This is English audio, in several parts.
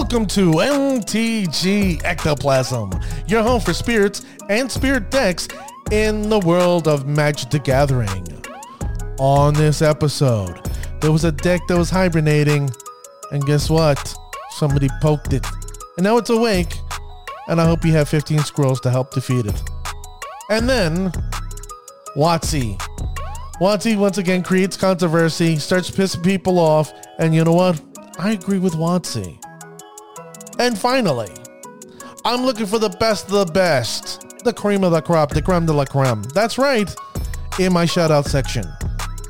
Welcome to MTG Ectoplasm, your home for spirits and spirit decks in the world of Magic the Gathering. On this episode, there was a deck that was hibernating, and guess what? Somebody poked it. And now it's awake, and I hope you have 15 scrolls to help defeat it. And then, WotC. WotC once again creates controversy, starts pissing people off, and you know what? I agree with WotC. And finally, I'm looking for the best of the best, the cream of the crop, the creme de la creme. That's right, in my shout out section.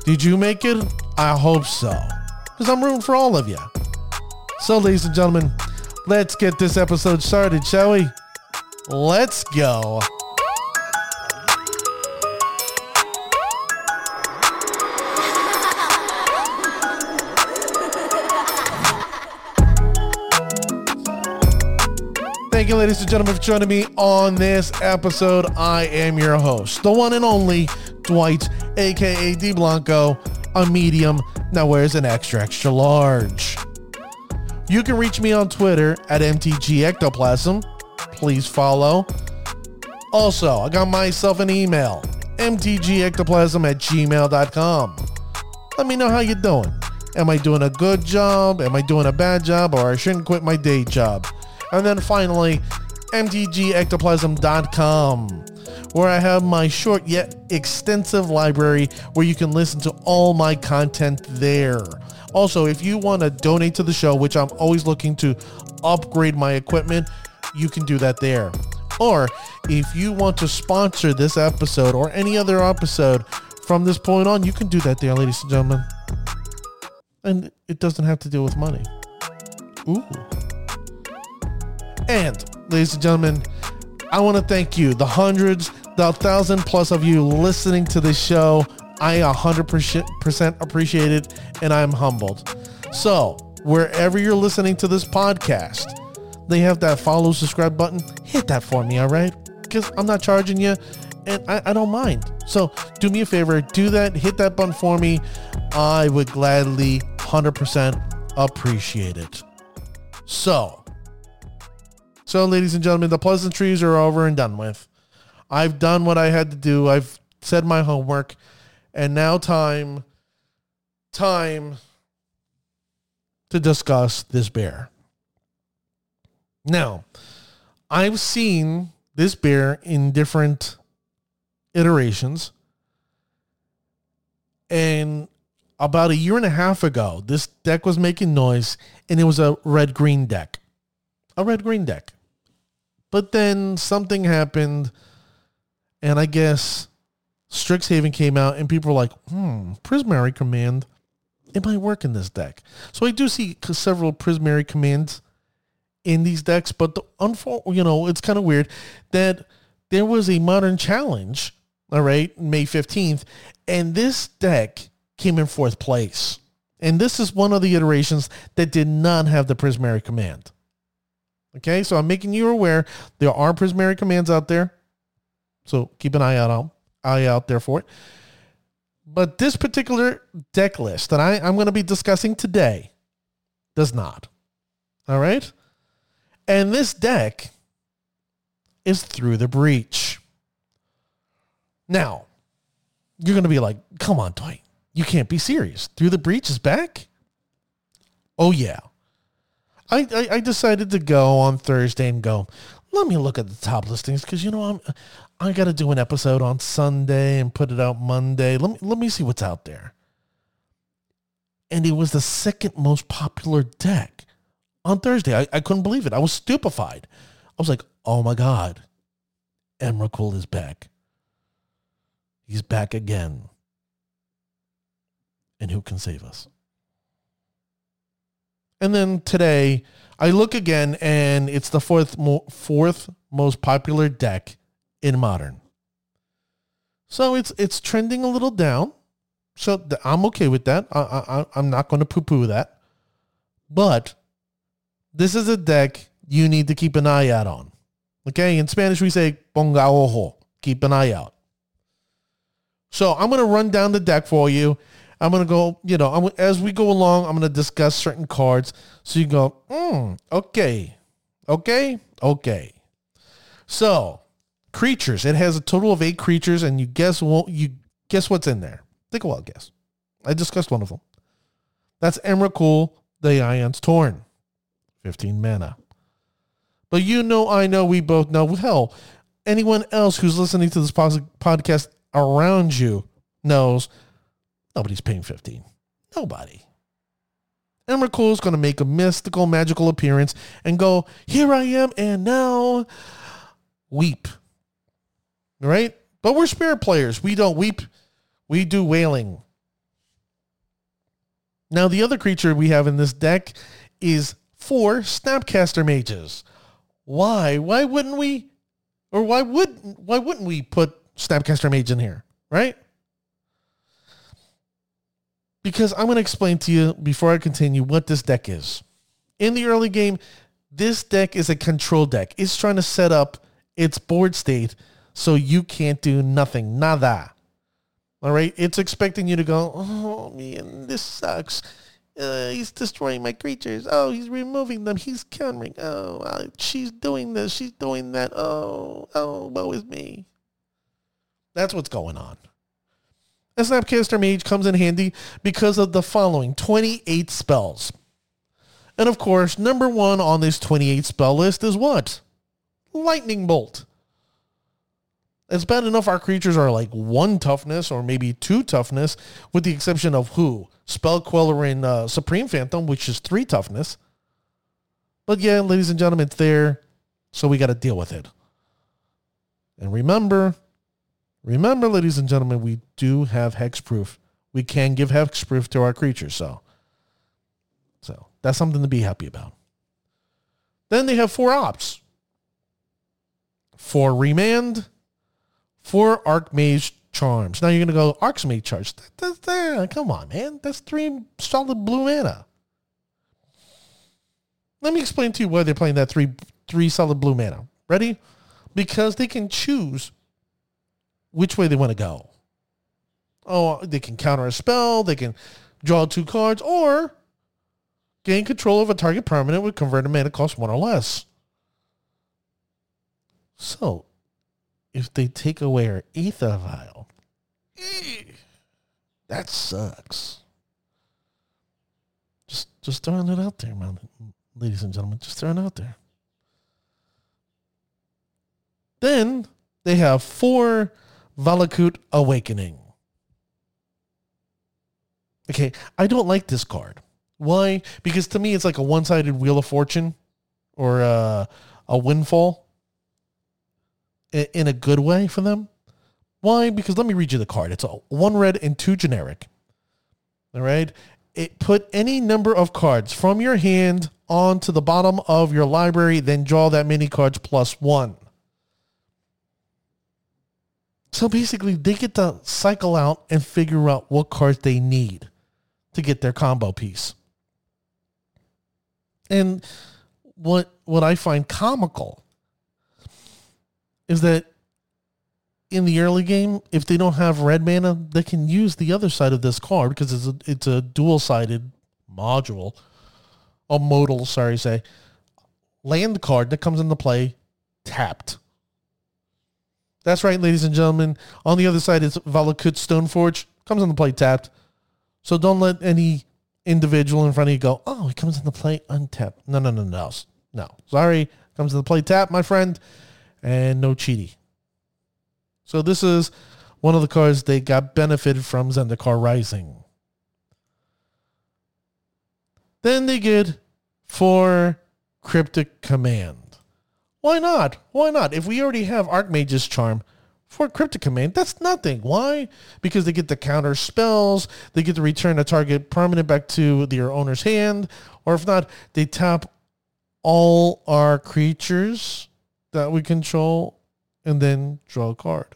Did you make it? I hope so, because I'm rooting for all of you. So, ladies and gentlemen, let's get this episode started, shall we? Let's go. Ladies and gentlemen, for joining me on this episode. I am your host, the one and only Dwight, aka D Blanco, a medium now wears an extra, extra large. You can reach me on Twitter at MTG Ectoplasm. Please follow. Also, I got myself an email, mtgectoplasm at gmail.com. Let me know how you're doing. Am I doing a good job? Am I doing a bad job? Or I shouldn't quit my day job? And then finally, mtgectoplasm.com, where I have my short yet extensive library where you can listen to all my content there. Also, if you want to donate to the show, which I'm always looking to upgrade my equipment, you can do that there. Or if you want to sponsor this episode or any other episode from this point on, you can do that there, ladies and gentlemen. And it doesn't have to deal with money. Ooh. And, ladies and gentlemen, I want to thank you, the hundreds, the thousand plus of you listening to this show. I 100% appreciate it and I'm humbled. So, wherever you're listening to this podcast, they have that follow, subscribe button. Hit that for me, all right? Because I'm not charging you and I, I don't mind. So, do me a favor, do that, hit that button for me. I would gladly 100% appreciate it. So, so, ladies and gentlemen, the pleasantries are over and done with. I've done what I had to do. I've said my homework, and now time, time to discuss this bear. Now, I've seen this bear in different iterations, and about a year and a half ago, this deck was making noise, and it was a red green deck. A red green deck. But then something happened, and I guess Strixhaven came out, and people were like, hmm, Prismari Command, it might work in this deck. So I do see several Prismari Commands in these decks, but the unfor- you know, it's kind of weird that there was a modern challenge, all right, May 15th, and this deck came in fourth place. And this is one of the iterations that did not have the Prismari command. Okay, so I'm making you aware there are Prismari commands out there. So keep an eye out on eye out there for it. But this particular deck list that I, I'm going to be discussing today does not. All right? And this deck is through the breach. Now, you're going to be like, come on, Dwight. You can't be serious. Through the breach is back? Oh, yeah. I, I, I decided to go on Thursday and go, let me look at the top listings because, you know, I'm, I got to do an episode on Sunday and put it out Monday. Let me, let me see what's out there. And it was the second most popular deck on Thursday. I, I couldn't believe it. I was stupefied. I was like, oh my God, Emrakul is back. He's back again. And who can save us? And then today, I look again, and it's the fourth mo- fourth most popular deck in modern. So it's it's trending a little down. So I'm okay with that. I, I, I'm not going to poo poo that. But this is a deck you need to keep an eye out on. Okay, in Spanish we say ponga ojo, keep an eye out. So I'm going to run down the deck for you, I'm gonna go. You know, I'm, as we go along, I'm gonna discuss certain cards. So you go, mm, okay, okay, okay. So creatures. It has a total of eight creatures, and you guess what? You guess what's in there? Take a wild guess. I discussed one of them. That's Emrakul, the Aeons Torn. 15 mana. But you know, I know, we both know. Hell, anyone else who's listening to this podcast around you knows nobody's paying 15. Nobody. Emrakul is going to make a mystical, magical appearance and go, Here I am, and now weep. Right? But we're spirit players. We don't weep, we do wailing. Now, the other creature we have in this deck is four Snapcaster mages. Why? Why wouldn't we? Or why would why wouldn't we put Snapcaster Mage in here, right? Because I'm going to explain to you before I continue what this deck is. In the early game, this deck is a control deck. It's trying to set up its board state so you can't do nothing, nada. All right? It's expecting you to go, oh man, this sucks. Uh, he's destroying my creatures. Oh, he's removing them. He's countering. Oh, uh, she's doing this. She's doing that. Oh, oh, woe is me. That's what's going on. A Snapcaster Mage comes in handy because of the following 28 spells. And of course, number one on this 28 spell list is what? Lightning Bolt. It's bad enough our creatures are like one toughness or maybe two toughness, with the exception of who? Spell Queller and uh, Supreme Phantom, which is three toughness. But yeah, ladies and gentlemen, it's there, so we got to deal with it. And remember, remember, ladies and gentlemen, we do have hexproof. We can give hexproof to our creatures, so so that's something to be happy about. Then they have four Opts. Four remand, four Archmage charms. Now you're gonna go Archmage that, come on, man. That's three solid blue mana. Let me explain to you why they're playing that three three solid blue mana. Ready? Because they can choose which way they want to go. Oh, they can counter a spell, they can draw two cards, or gain control of a target permanent with converted mana cost one or less. So if they take away our Aether Vial, that sucks. Just just throwing it out there, man, ladies and gentlemen. Just throwing it out there. Then they have four Valakut Awakening. Okay, I don't like this card. Why? Because to me, it's like a one-sided Wheel of Fortune or a, a windfall in a good way for them. Why? Because let me read you the card. It's a one red and two generic. All right. It put any number of cards from your hand onto the bottom of your library, then draw that many cards plus one. So basically, they get to cycle out and figure out what cards they need to get their combo piece. And what what I find comical is that in the early game, if they don't have red mana, they can use the other side of this card because it's a it's a dual sided module, a modal, sorry, say land card that comes into play tapped. That's right, ladies and gentlemen. On the other side is Valakut Stoneforge comes on the play tapped. So don't let any individual in front of you go, oh, it comes on the play untapped. No, no, no, no, no. Sorry, comes on the play tap, my friend and no cheaty. So this is one of the cards they got benefited from Zendikar Rising. Then they get four Cryptic Command. Why not? Why not? If we already have Archmage's Charm for Cryptic Command, that's nothing. Why? Because they get the counter spells, they get to return a target permanent back to their owner's hand, or if not, they tap all our creatures that we control and then draw a card.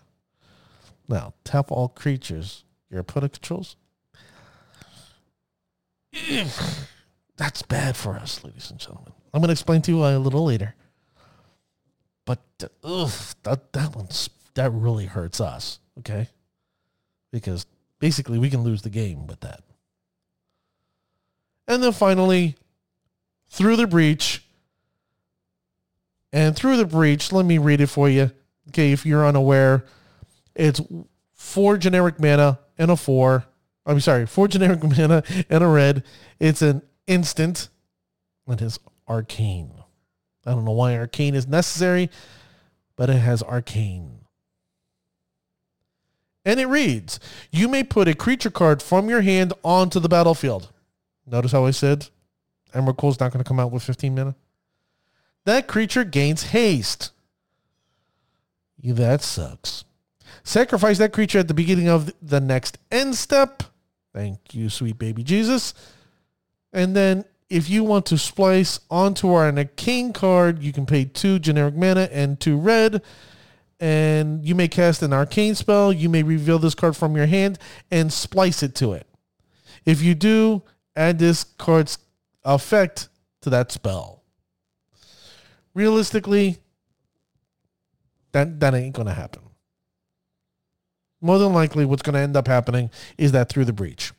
Now, tap all creatures your opponent controls. That's bad for us, ladies and gentlemen. I'm going to explain to you why a little later. But ugh, that that one's that really hurts us, okay? Because basically we can lose the game with that. And then finally, through the breach. And through the breach, let me read it for you. Okay, if you're unaware, it's four generic mana and a four. I'm sorry, four generic mana and a red. It's an instant. It is arcane. I don't know why arcane is necessary, but it has arcane. And it reads, you may put a creature card from your hand onto the battlefield. Notice how I said Emrakul's not going to come out with 15 mana? That creature gains haste. That sucks. Sacrifice that creature at the beginning of the next end step. Thank you, sweet baby Jesus. And then if you want to splice onto our arcane card, you can pay two generic mana and two red. And you may cast an arcane spell. You may reveal this card from your hand and splice it to it. If you do, add this card's effect to that spell. Realistically, that, that ain't going to happen. More than likely, what's going to end up happening is that through the breach.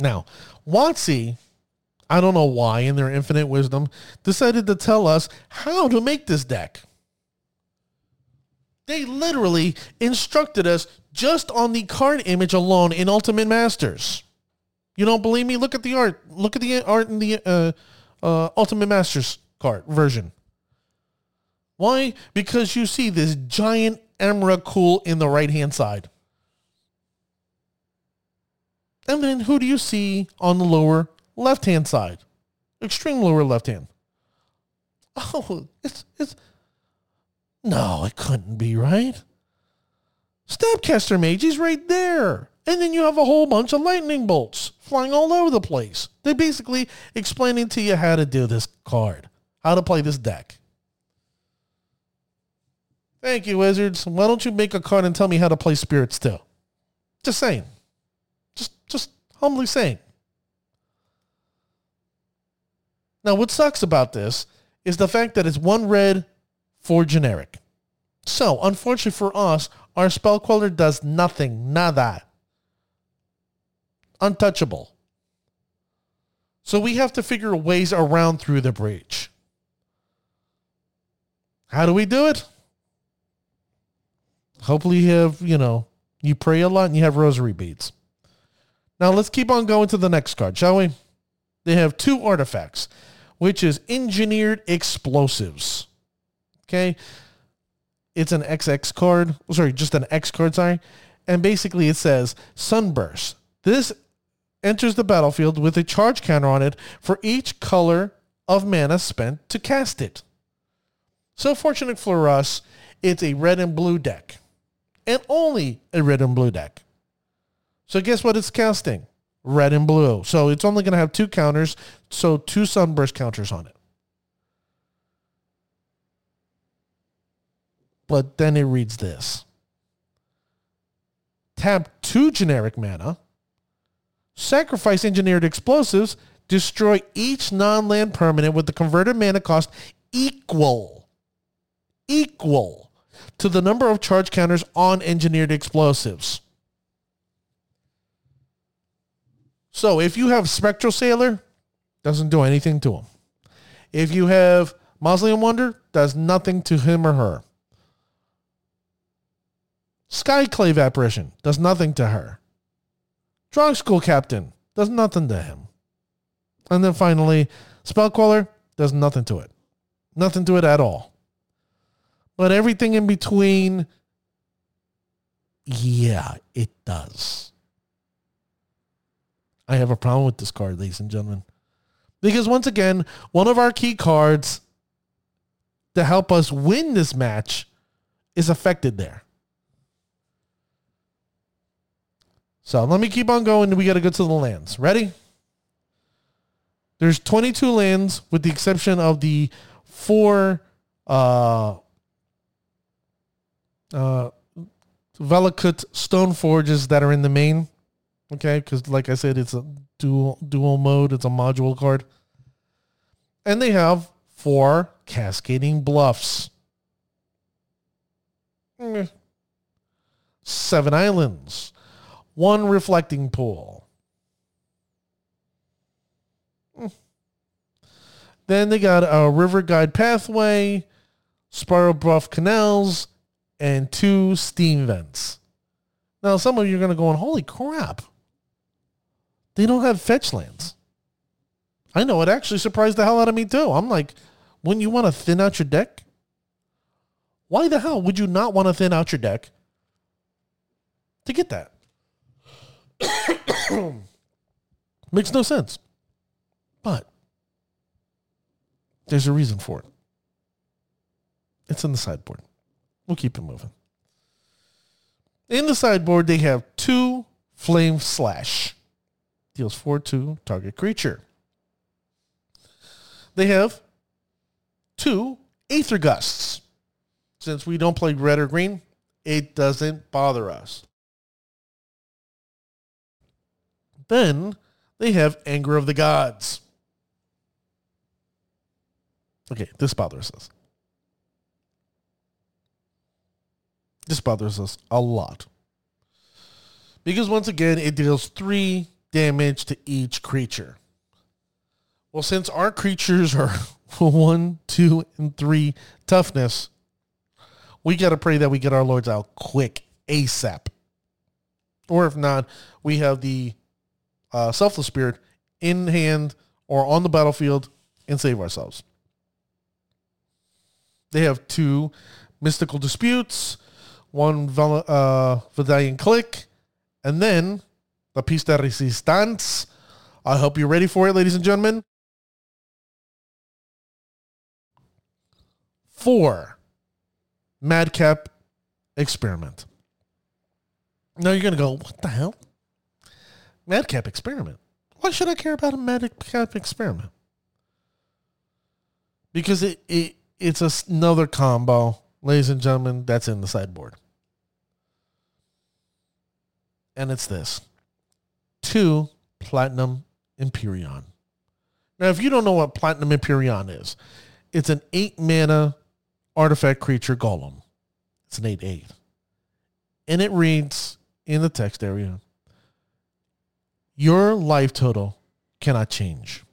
Now, WotC, I don't know why, in their infinite wisdom, decided to tell us how to make this deck. They literally instructed us just on the card image alone in Ultimate Masters. You don't believe me? Look at the art. Look at the art in the uh, uh, Ultimate Masters card version. Why? Because you see this giant Emrakul in the right hand side. And then who do you see on the lower left hand side? Extreme lower left hand. Oh, it's it's no, it couldn't be right. Snapcaster Mage is right there. And then you have a whole bunch of lightning bolts flying all over the place. They're basically explaining to you how to do this card, how to play this deck. Thank you, Wizards. Why don't you make a card and tell me how to play Spirits too? Just saying. Humbly saying. Now, what sucks about this is the fact that it's one red, four generic. So, unfortunately for us, our spell queller does nothing, nada. Untouchable. So we have to figure ways around through the breach. How do we do it? Hopefully you have, you know, you pray a lot and you have rosary beads. Now let's keep on going to the next card, shall we? They have two artifacts, which is engineered explosives. Okay it's an XX card. Sorry, just an X card, sorry. And basically it says Sunburst. This enters the battlefield with a charge counter on it for each color of mana spent to cast it. So fortunate for us, it's a red and blue deck. And only a red and blue deck. So guess what it's casting? Red and blue. So it's only going to have two counters, so two sunburst counters on it. But then it reads this. Tap two generic mana. Sacrifice engineered explosives. Destroy each non-land permanent with the converted mana cost equal, equal to the number of charge counters on engineered explosives. So if you have Spectral Sailor, doesn't do anything to him. If you have Mausoleum Wanderer, does nothing to him or her. Skyclave apparition does nothing to her. Drogskol Captain does nothing to him. And then finally, spell queller does nothing to it. Nothing to it at all. But everything in between, yeah, it does. I have a problem with this card, ladies and gentlemen. Because once again, one of our key cards to help us win this match is affected there. So let me keep on going. We got to go to the lands. Ready? There's 22 lands with the exception of the four uh, uh, Valakut stone forges that are in the main. Okay, because like I said, it's a dual dual mode. It's a module card, and they have four cascading bluffs, seven islands, one reflecting pool. Hmm. Then they got a Riverglide Pathway, spiral bluff canals, and two steam vents. Now, some of you are going to go holy crap. They don't have fetch lands. I know, it actually surprised the hell out of me too. I'm like, wouldn't you want to thin out your deck? Why the hell would you not want to thin out your deck to get that? Makes no sense. But there's a reason for it. It's in the sideboard. We'll keep it moving. In the sideboard, they have two Flame Slash. Deals 4 2 target creature. They have two Aether Gusts. Since we don't play red or green, it doesn't bother us. Then they have Anger of the Gods. Okay, this bothers us. This bothers us a lot. Because once again, it deals three damage to each creature. Well, since our creatures are one, two, and three toughness, we got to pray that we get our lords out quick, ASAP. Or if not, we have the uh, Selfless Spirit in hand or on the battlefield and save ourselves. They have two Mystical Disputes, one uh, Vendilion Clique, and then La Pista Resistance. I hope you're ready for it, ladies and gentlemen. Four Madcap Experiment. Now you're going to go, what the hell? Madcap Experiment. Why should I care about a Madcap Experiment? Because it, it it's another combo, ladies and gentlemen, that's in the sideboard. And it's this two Platinum Empyrean. Now, if you don't know what Platinum Empyrean is, it's an eight mana artifact creature golem. It's an 8 8. And it reads in the text area Your life total cannot change.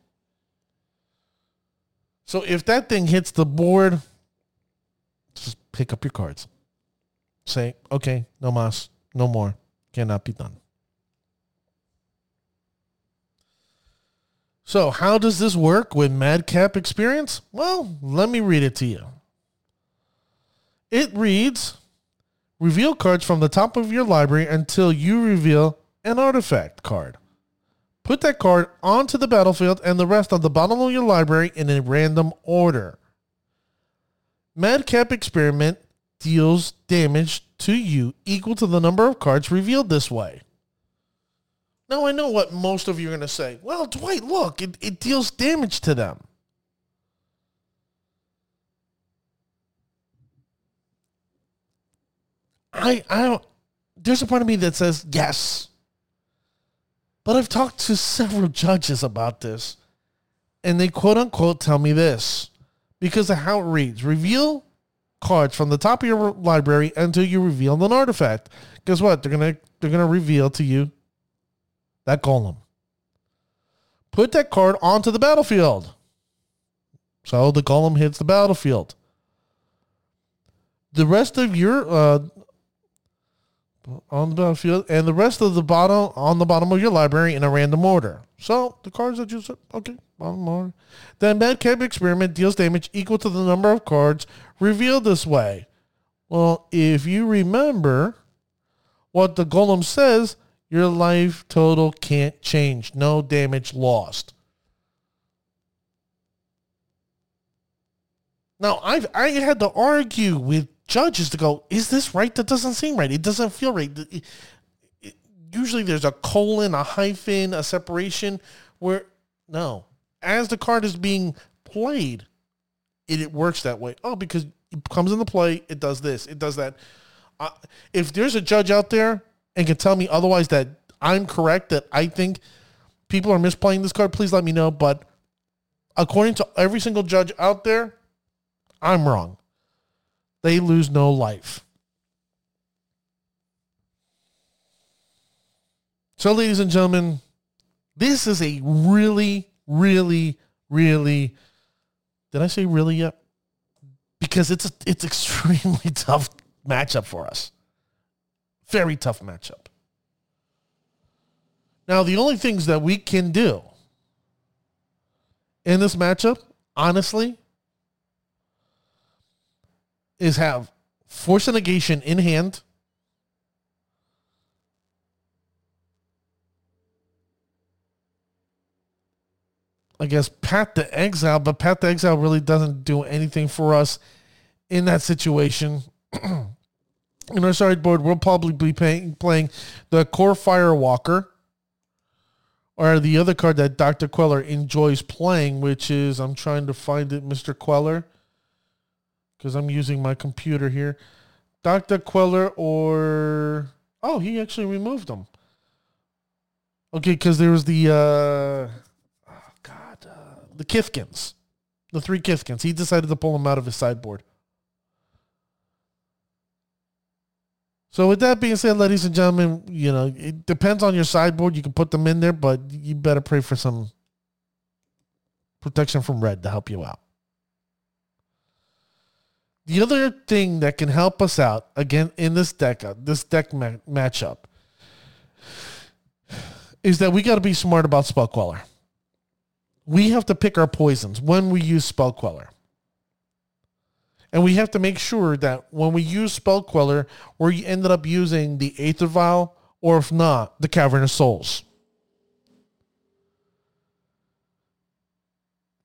So if that thing hits the board, just pick up your cards. Say, okay, no mas, no more, cannot be done. So, how does this work with Madcap Experience? Well, let me read it to you. It reads Reveal cards from the top of your library until you reveal an artifact card. Put that card onto the battlefield and the rest on the bottom of your library in a random order. Madcap Experiment deals damage to you equal to the number of cards revealed this way. Now I know what most of you are going to say. Well, Dwight, look, it, it deals damage to them. I I don't there's a part of me that says yes. But I've talked to several judges about this, and they quote unquote tell me this because of how it reads reveal cards from the top of your library until you reveal an artifact. Guess what? They're gonna they're gonna reveal to you that golem. Put that card onto the battlefield. So the golem hits the battlefield. The rest of your uh, on the battlefield, and the rest of the bottom on the bottom of your library in a random order. So the cards that you said, okay, bottom order. Then Madcap Experiment deals damage equal to the number of cards revealed this way. Well, if you remember what the golem says, your life total can't change. No damage lost. Now, I've I had to argue with judges to go, is this right? That doesn't seem right. It doesn't feel right. It, it, usually there's a colon, a hyphen, a separation where, no. As the card is being played, it, it works that way. Oh, because it comes into play, it does this, it does that. Uh, if there's a judge out there and can tell me otherwise that I'm correct, that I think people are misplaying this card, please let me know. But according to every single judge out there, I'm wrong they lose no life. So, ladies and gentlemen, this is a really, really, really. Did I say really yet? Because it's a, it's extremely tough matchup for us. Very tough matchup. Now, the only things that we can do in this matchup, honestly, is have force negation in hand. I guess Path to Exile, but Path to Exile really doesn't do anything for us in that situation. in our sideboard, we'll probably be playing, playing the Kor Firewalker or the other card that Dr. Queller enjoys playing, which is, I'm trying to find it, Mr. Queller, because I'm using my computer here. Dr. Queller or, oh, he actually removed them. Okay, because there was the, uh, oh God, uh, the Kithkins, the three Kithkins. He decided to pull them out of his sideboard. So with that being said, ladies and gentlemen, you know, it depends on your sideboard. You can put them in there, but you better pray for some protection from red to help you out. The other thing that can help us out again in this deck, uh, this deck ma- matchup, is that we got to be smart about spell queller. We have to pick our poisons when we use spell queller. And we have to make sure that when we use Spell Queller, we ended up using the Aether Vial, or if not, the Cavern of Souls.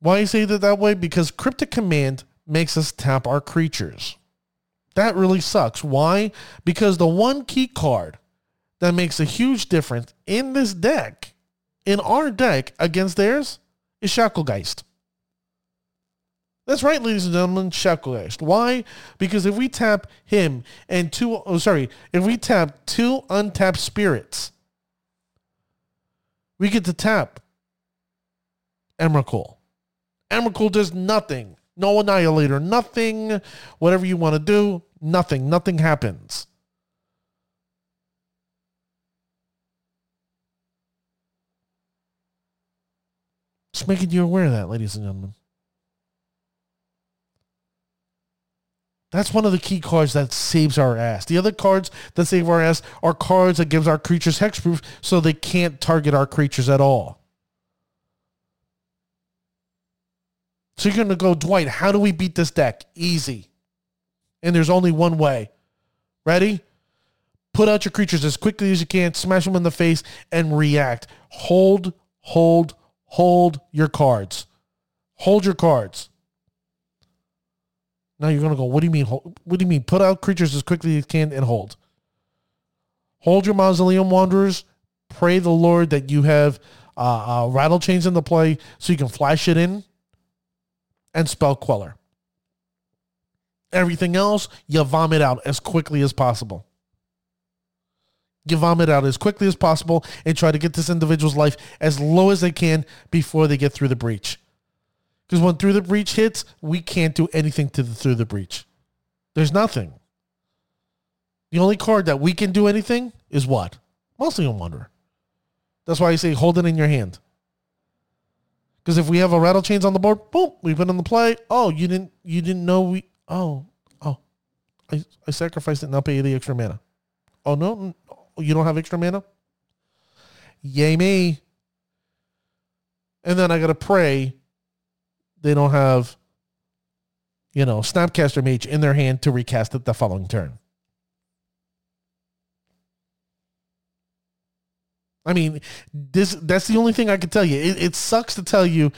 Why say that that way? Because Cryptic Command makes us tap our creatures. That really sucks. Why? Because the one key card that makes a huge difference in this deck, in our deck against theirs, is Shacklegeist. That's right, ladies and gentlemen, Shacklegeist. Why? Because if we tap him and two, oh, sorry, if we tap two untapped spirits, we get to tap Emrakul. Emrakul does nothing. No annihilator, nothing. Whatever you want to do, nothing. Nothing happens. Just making you aware of that, ladies and gentlemen. That's one of the key cards that saves our ass. The other cards that save our ass are cards that gives our creatures hexproof so they can't target our creatures at all. So you're going to go, Dwight, how do we beat this deck? Easy. And there's only one way. Ready? Put out your creatures as quickly as you can, smash them in the face, and react. Hold, hold, hold your cards. Hold your cards. Now you're going to go, what do you mean? What do you mean? Put out creatures as quickly as you can and hold. Hold your Mausoleum Wanderers. Pray the Lord that you have uh, uh, rattle chains in the play so you can flash it in and spell Queller. Everything else, you vomit out as quickly as possible. You vomit out as quickly as possible and try to get this individual's life as low as they can before they get through the breach. Because when Through the Breach hits, we can't do anything to the Through the Breach. There's nothing. The only card that we can do anything is what? Mausoleum Wanderer. That's why I say hold it in your hand. Because if we have a rattle chains on the board, boom, we put on the play. Oh, you didn't you didn't know we oh oh I, I sacrificed it and I'll pay you the extra mana. Oh no, you don't have extra mana? Yay me. And then I gotta pray they don't have, you know, Snapcaster Mage in their hand to recast it the following turn. I mean, this that's the only thing I can tell you. It, it sucks to tell you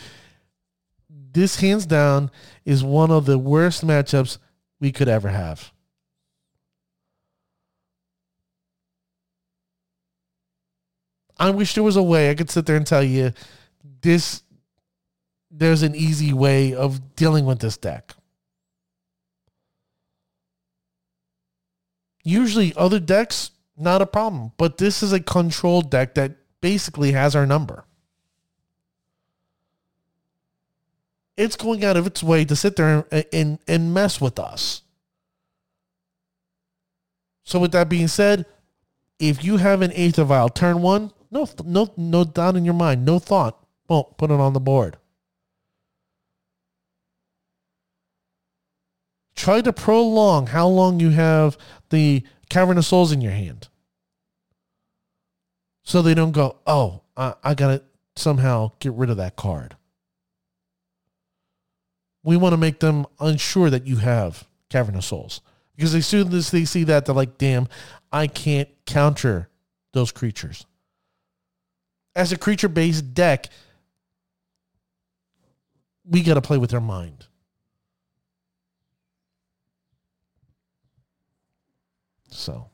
this hands down is one of the worst matchups we could ever have. I wish there was a way I could sit there and tell you this there's an easy way of dealing with this deck. Usually, other decks, not a problem. But this is a control deck that basically has our number. It's going out of its way to sit there and, and, and mess with us. So, with that being said, if you have an Aether Vial turn one, No, no, no doubt in your mind. No thought. Boom, put it on the board. Try to prolong how long you have the Cavern of Souls in your hand. So they don't go, oh, I, I got to somehow get rid of that card. We want to make them unsure that you have Cavern of Souls. Because as soon as they see that, they're like, damn, I can't counter those creatures. As a creature based deck, we got to play with their mind. So,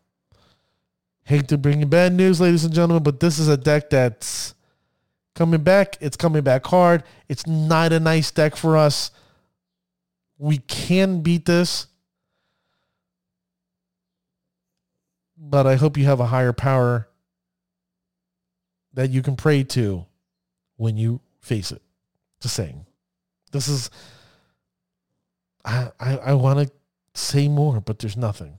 hate to bring you bad news, ladies and gentlemen, but this is a deck that's coming back. It's coming back hard. It's not a nice deck for us. We can beat this. But I hope you have a higher power that you can pray to when you face it. Just saying. This is I I, I want to say more, but there's nothing.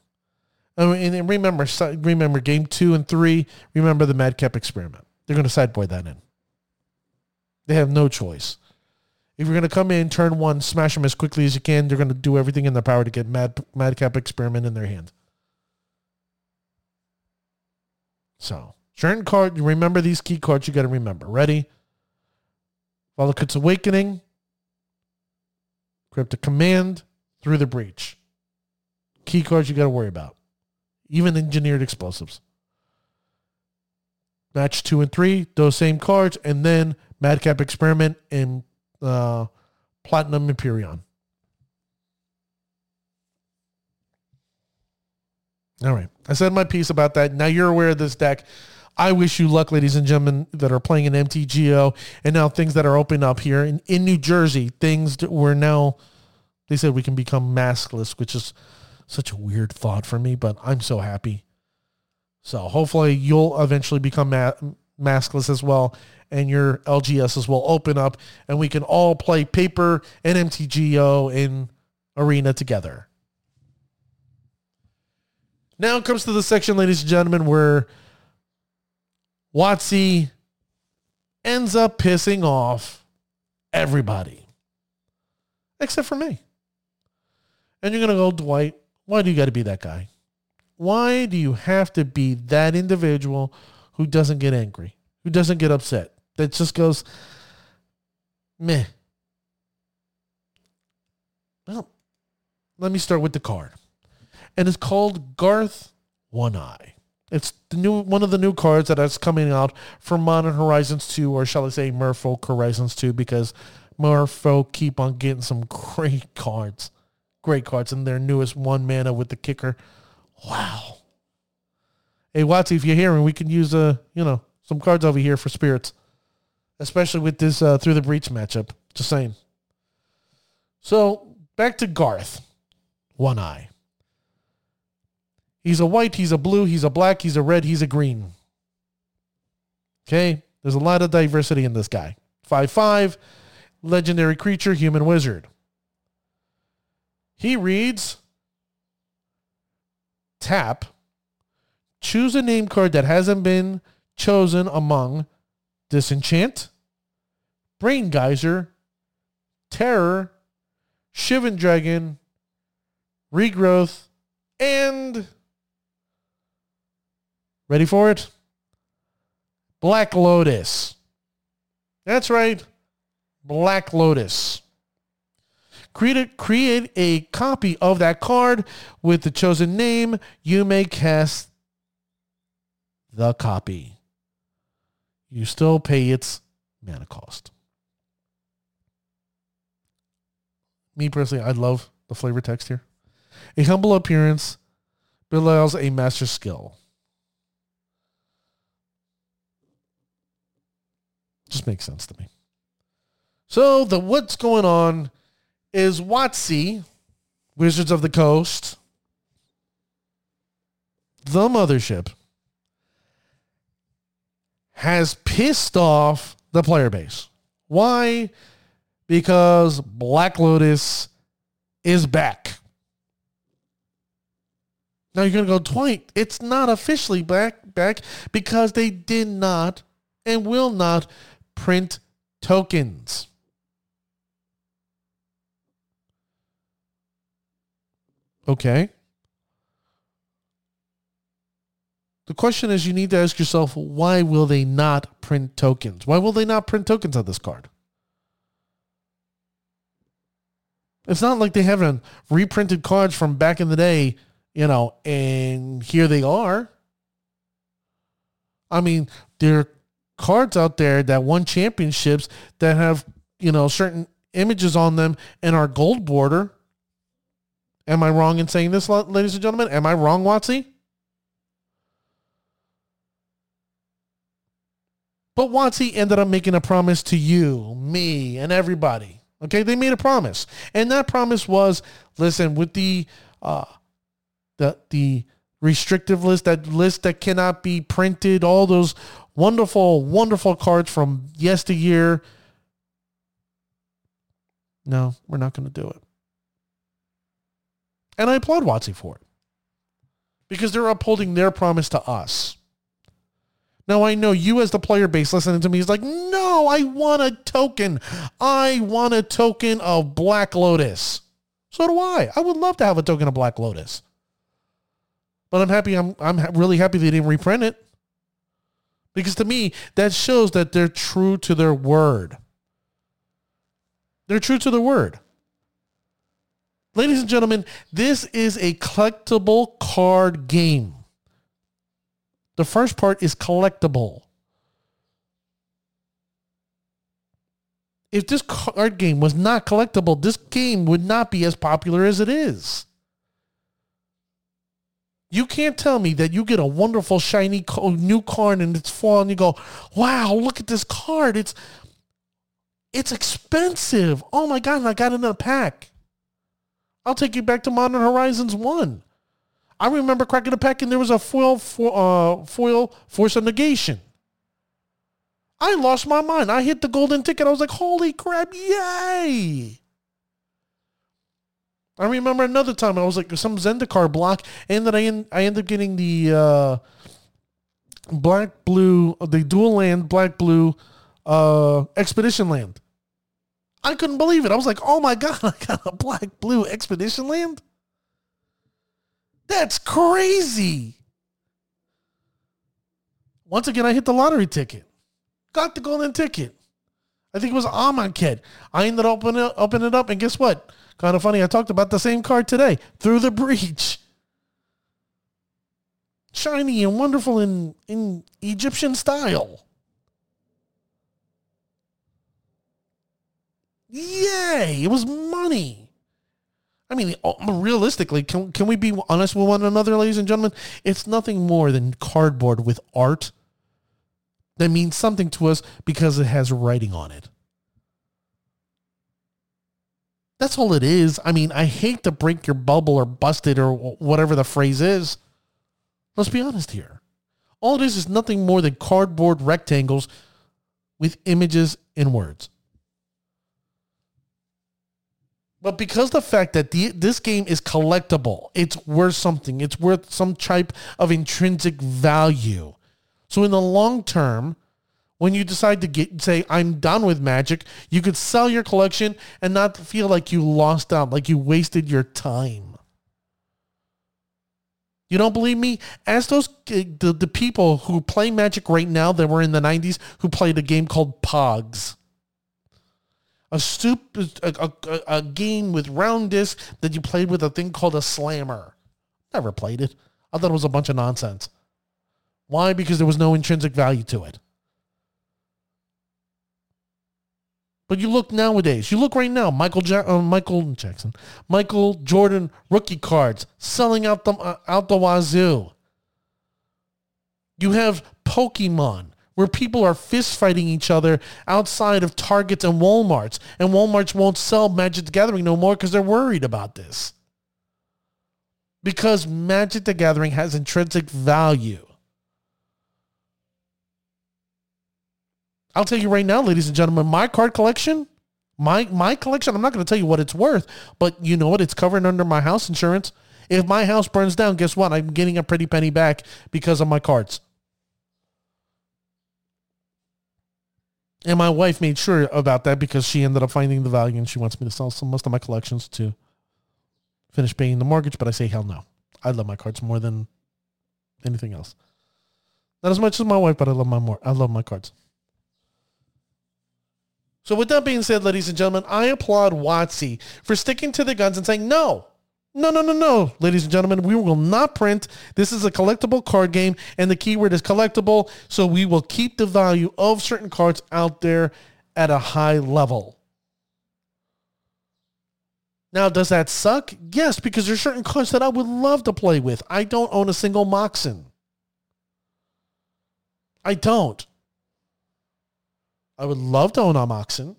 Oh, and remember, remember game two and three. Remember the madcap experiment. They're going to sideboard that in. They have no choice. If you're going to come in, turn one, smash them as quickly as you can, they're going to do everything in their power to get mad madcap experiment in their hand. So certain card. Remember these key cards. You got to remember. Ready? Valakut's Awakening. Cryptic Command through the breach. Key cards you got to worry about even engineered explosives. Match two and three, those same cards, and then Madcap Experiment and uh, Platinum Empyrean. All right. I said my piece about that. Now you're aware of this deck. I wish you luck, ladies and gentlemen, that are playing in MTGO and now things that are opening up here in, in New Jersey. Things that we're now, they said we can become maskless, which is such a weird thought for me, but I'm so happy. So hopefully you'll eventually become ma- maskless as well, and your LGSs will open up, and we can all play paper and MTGO in arena together. Now comes to the section, ladies and gentlemen, where WotC ends up pissing off everybody except for me. And you're to go, Dwight, why do you got to be that guy? Why do you have to be that individual who doesn't get angry, who doesn't get upset, that just goes, meh? Well, let me start with the card. And it's called Garth One Eye. It's the new one of the new cards that is coming out for Modern Horizons 2, or shall I say Merfolk Horizons 2, because Merfolk keep on getting some great cards great cards and their newest one mana with the kicker. Wow. Hey WotC, if you're hearing, we can use uh, you know, some cards over here for spirits. Especially with this uh, through the breach matchup. Just saying. So back to Garth. One eye. He's a white, he's a blue, he's a black, he's a red, he's a green. Okay? There's a lot of diversity in this guy. 5 5, legendary creature, human wizard. He reads tap, choose a name card that hasn't been chosen among Disenchant, Brain Geyser, Terror, Shivan Dragon, Regrowth, and ready for it? Black Lotus. That's right. Black Lotus. Create a, create a copy of that card with the chosen name. You may cast the copy. You still pay its mana cost. Me personally, I love the flavor text here. A humble appearance belies a master skill. Just makes sense to me. So the what's going on is WotC, Wizards of the Coast, the mothership, has pissed off the player base. Why? Because Black Lotus is back. Now you're gonna go, Dwight, it's not officially back back because they did not and will not print tokens. Okay. The question is you need to ask yourself why will they not print tokens? Why will they not print tokens on this card? It's not like they haven't reprinted cards from back in the day, you know, and here they are. I mean, there are cards out there that won championships that have, you know, certain images on them and are gold border. Am I wrong in saying this, ladies and gentlemen? Am I wrong, WotC? But WotC ended up making a promise to you, me, and everybody. Okay, they made a promise, and that promise was, listen, with the uh, the the restrictive list, that list that cannot be printed, all those wonderful, wonderful cards from yesteryear. No, we're not going to do it. And I applaud WotC for it because they're upholding their promise to us. Now I know you as the player base listening to me is like, no, I want a token. I want a token of Black Lotus. So do I. I would love to have a token of Black Lotus. But I'm happy. I'm I'm really happy they didn't reprint it. Because to me, that shows that they're true to their word. They're true to their word. Ladies and gentlemen, this is a collectible card game. The first part is collectible. If this card game was not collectible, this game would not be as popular as it is. You can't tell me that you get a wonderful shiny new card and it's fall and you go, "Wow, look at this card. It's it's expensive. Oh my god, I got it in a pack." I'll take you back to Modern Horizons 1. I remember cracking a pack and there was a foil for, uh, foil force of negation. I lost my mind. I hit the golden ticket. I was like, holy crap, yay! I remember another time I was like some Zendikar block, and then I en- I ended up getting the uh, black blue, the dual land black blue uh, expedition land. I couldn't believe it. I was like, oh my god, I got a black blue expedition land. That's crazy. Once again, I hit the lottery ticket. Got the golden ticket. I think it was Amonkhet. I ended up opening it, it up, and guess what? Kind of funny. I talked about the same card today. Through the breach. Shiny and wonderful in, in Egyptian style. Yay! It was money. I mean, uh, realistically, can, can we be honest with one another, ladies and gentlemen? It's nothing more than cardboard with art that means something to us because it has writing on it. That's all it is. I mean, I hate to break your bubble or bust it or whatever the phrase is. Let's be honest here. All it is is nothing more than cardboard rectangles with images and words. But because the fact that the, this game is collectible, it's worth something. It's worth some type of intrinsic value. So in the long term, when you decide to get say I'm done with Magic, you could sell your collection and not feel like you lost out, like you wasted your time. You don't believe me? Ask those eh, the, the people who play Magic right now that were in the 90s who played a game called Pogs a soup a, a, a, game with round disc that you played with a thing called a slammer. Never played it. I thought it was a bunch of nonsense. Why? Because there was no intrinsic value to it. But you look nowadays. You look right now. Michael ja- uh, Michael Jackson, Michael Jordan rookie cards selling out the uh, out the wazoo. You have Pokemon where people are fist fighting each other outside of Targets and Walmarts. And Walmarts won't sell Magic the Gathering no more because they're worried about this. Because Magic the Gathering has intrinsic value. I'll tell you right now, ladies and gentlemen, my card collection, my my collection, I'm not going to tell you what it's worth, but you know what? It's covered under my house insurance. If my house burns down, guess what? I'm getting a pretty penny back because of my cards. And my wife made sure about that because she ended up finding the value and she wants me to sell some most of my collections to finish paying the mortgage. But I say hell no. I love my cards more than anything else. Not as much as my wife, but I love my more I love my cards. So with that being said, ladies and gentlemen, I applaud WotC for sticking to the guns and saying, no, no, no, no, no, ladies and gentlemen, we will not print. This is a collectible card game, and the keyword is collectible. So we will keep the value of certain cards out there at a high level. Now, does that suck? Yes, because there's certain cards that I would love to play with. I don't own a single Moxen. I don't. I would love to own a Moxen.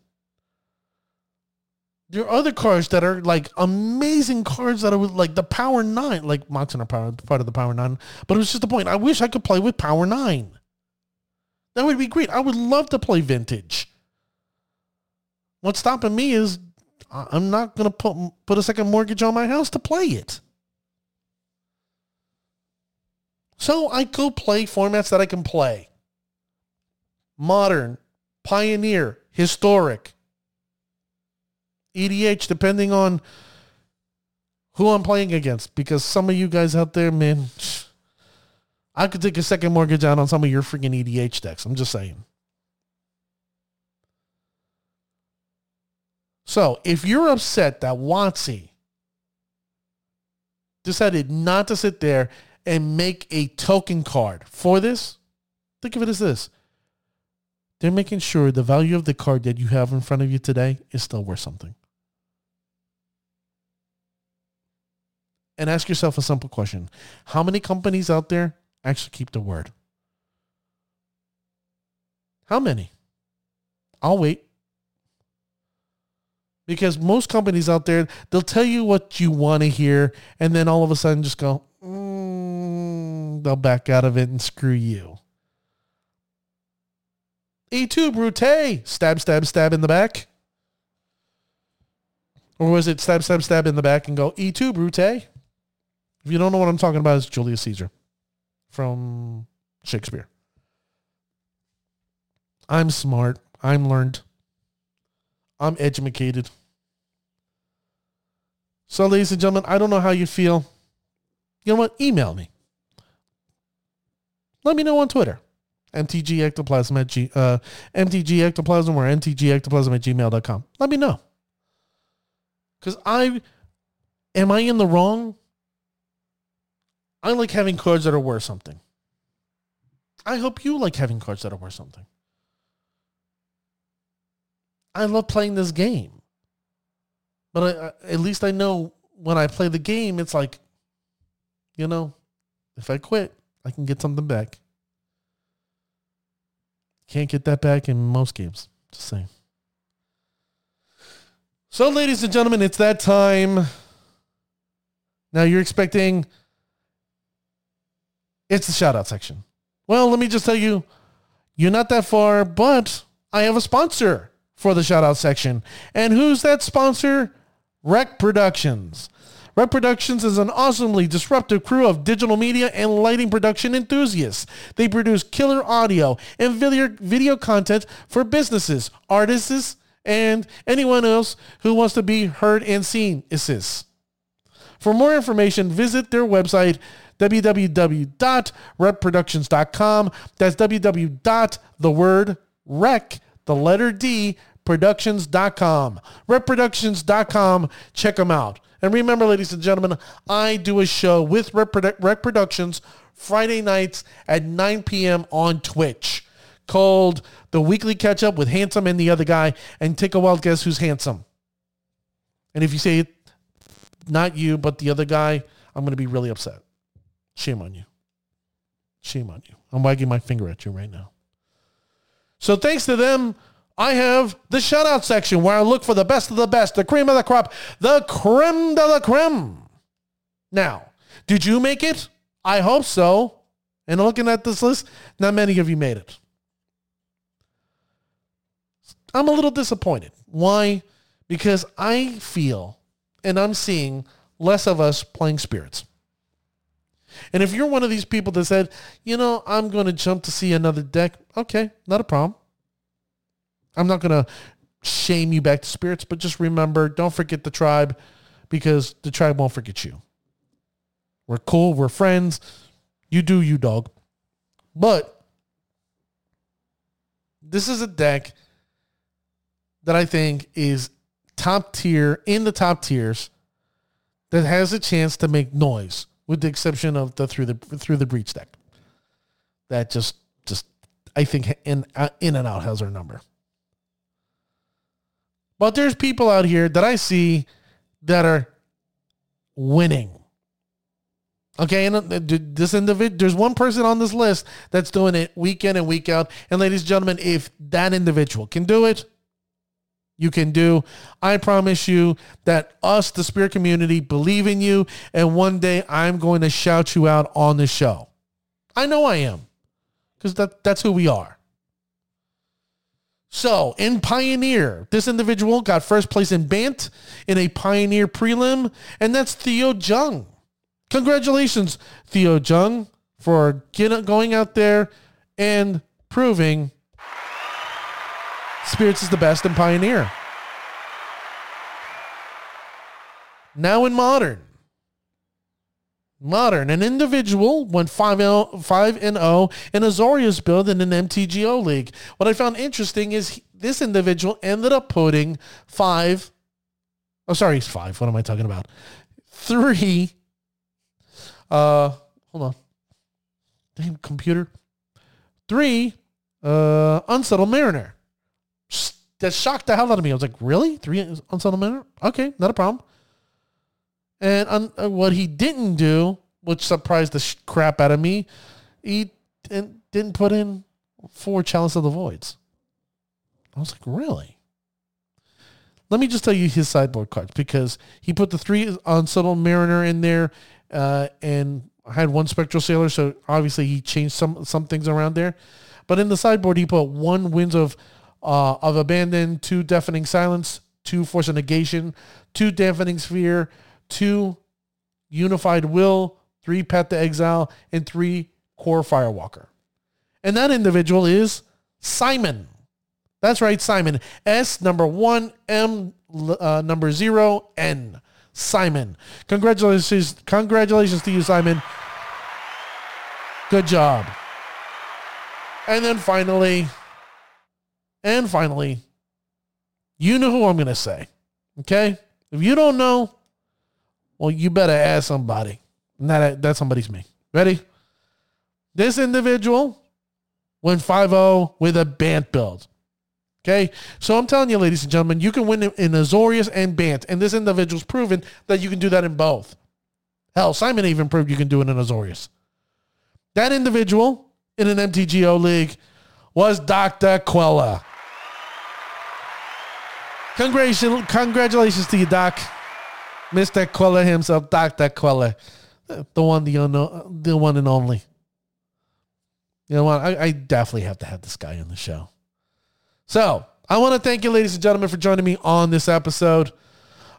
There are other cards that are like amazing cards that would like the Power Nine, like are power, part of the Power Nine. But it was just the point. I wish I could play with Power Nine. That would be great. I would love to play vintage. What's stopping me is I'm not gonna put put a second mortgage on my house to play it. So I go play formats that I can play. Modern, Pioneer, Historic, EDH, depending on who I'm playing against. Because some of you guys out there, man, I could take a second mortgage out on some of your freaking EDH decks. I'm just saying. So if you're upset that WotC decided not to sit there and make a token card for this, think of it as this. They're making sure the value of the card that you have in front of you today is still worth something. And ask yourself a simple question. How many companies out there actually keep the word? How many? I'll wait. Because most companies out there, they'll tell you what you want to hear, and then all of a sudden just go, mm, they'll back out of it and screw you. Et tu Brute. Stab, stab, stab in the back. Or was it stab, stab, stab in the back and go Et tu Brute? If you don't know what I'm talking about, it's Julius Caesar from Shakespeare. I'm smart. I'm learned. I'm educated. So, ladies and gentlemen, I don't know how you feel. You know what? Email me. Let me know on Twitter mtg ectoplasm at g uh, mtg ectoplasm or mtg ectoplasm at gmail.com let me know because i am i in the wrong i like having cards that are worth something i hope you like having cards that are worth something i love playing this game but I, I, at least i know when i play the game it's like you know if i quit i can get something back can't get that back in most games. Just saying. So, ladies and gentlemen, it's that time. Now you're expecting it's the shout out section. Well, let me just tell you, you're not that far, but I have a sponsor for the shout out section. And who's that sponsor? Rec Productions. Rec Productions is an awesomely disruptive crew of digital media and lighting production enthusiasts. They produce killer audio and video, video content for businesses, artists, and anyone else who wants to be heard and seen. Assists. For more information, visit their website www.repproductions.com. That's www. rec, the letter D, productions.com. Repproductions.com. Check them out. And remember, ladies and gentlemen, I do a show with Rec, Rec Productions Friday nights at 9 p.m. on Twitch called The Weekly Catch Up with Handsome and the Other Guy. And take a wild guess who's handsome. And if you say not you, but the other guy, I'm going to be really upset. Shame on you. Shame on you. I'm wagging my finger at you right now. So thanks to them I have the shout out section where I look for the best of the best, the cream of the crop, the creme de la creme. Now, did you make it? I hope so. And looking at this list, not many of you made it. I'm a little disappointed. Why? Because I feel and I'm seeing less of us playing spirits. And if you're one of these people that said, you know, I'm going to jump to see another deck, okay, not a problem. I'm not going to shame you back to spirits, but just remember, don't forget the tribe because the tribe won't forget you. We're cool. We're friends. You do you, dog. But this is a deck that I think is top tier in the top tiers that has a chance to make noise, with the exception of the through the through the breach deck. That just just I think in uh, in and out has our number. But there's people out here that I see that are winning. Okay, and uh, this individual, there's one person on this list that's doing it week in and week out. And ladies and gentlemen, if that individual can do it, you can do. I promise you that us, the spirit community, believe in you. And one day I'm going to shout you out on the show. I know I am because that, that's who we are. So in Pioneer, this individual got first place in Bant in a Pioneer prelim, and that's Theo Jung. Congratulations, Theo Jung, for get, going out there and proving Spirits is the best in Pioneer. Now in Modern, Modern, an individual went 5 and 0 in Azorius build in an MTGO league. What I found interesting is he, this individual ended up putting five, oh, sorry, five. What am I talking about? Three, uh, hold on. Damn computer. Three, uh, Unsettled Mariner. That shocked the hell out of me. I was like, really? Three Unsettled Mariner? Okay, not a problem. And un- uh, what he didn't do, which surprised the sh- crap out of me, he didn't, didn't put in four Chalice of the Voids. I was like, really? Let me just tell you his sideboard cards because he put the three Unsettled Mariner in there uh, and had one Spectral Sailor, so obviously he changed some some things around there. But in the sideboard, he put one Winds of uh, of Abandon, two Deafening Silence, two Force of Negation, two Dampening Sphere, two Unified Will, three Path to Exile, and three Kor Firewalker. And that individual is Simon. That's right, Simon. S number one, M uh, number zero, N. Simon. Congratulations, congratulations to you, Simon. Good job. And then finally, and finally, you know who I'm going to say. Okay? If you don't know, well, you better ask somebody. And that, that somebody's me. Ready? This individual went 5-0 with a Bant build. Okay, so I'm telling you, ladies and gentlemen, you can win in Azorius and Bant, and this individual's proven that you can do that in both. Hell, Simon even proved you can do it in Azorius. That individual in an MTGO league was Dr. Quella. Congratulations, congratulations to you, Doc. Mr. Quella himself, Dr. Quella. The one, the, the one and only. You know what? I, I definitely have to have this guy on the show. So I want to thank you, ladies and gentlemen, for joining me on this episode.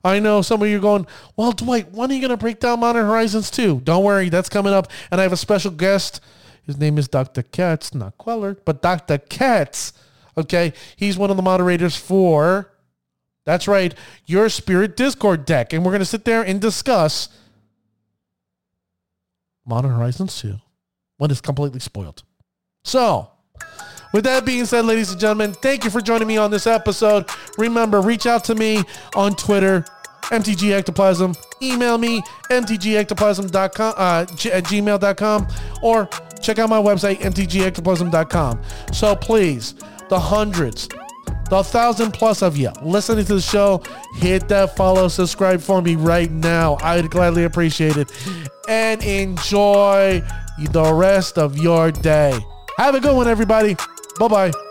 I know some of you are going, well, Dwight, when are you going to break down Modern Horizons 2? Don't worry, that's coming up. And I have a special guest. His name is Dr. Katz, not Queller, but Dr. Katz. Okay. He's one of the moderators for that's right, your Spirit Discord deck. And we're going to sit there and discuss Modern Horizons 2 when it's completely spoiled. So, with that being said, ladies and gentlemen, thank you for joining me on this episode. Remember, reach out to me on Twitter, MTG Ectoplasm. Email me, mtgectoplasm.com, uh, g- at gmail.com, or check out my website, mtgectoplasm.com. So please, the hundreds, the thousand plus of you listening to the show, hit that follow, subscribe for me right now. I'd gladly appreciate it. And enjoy the rest of your day. Have a good one, everybody. Bye bye.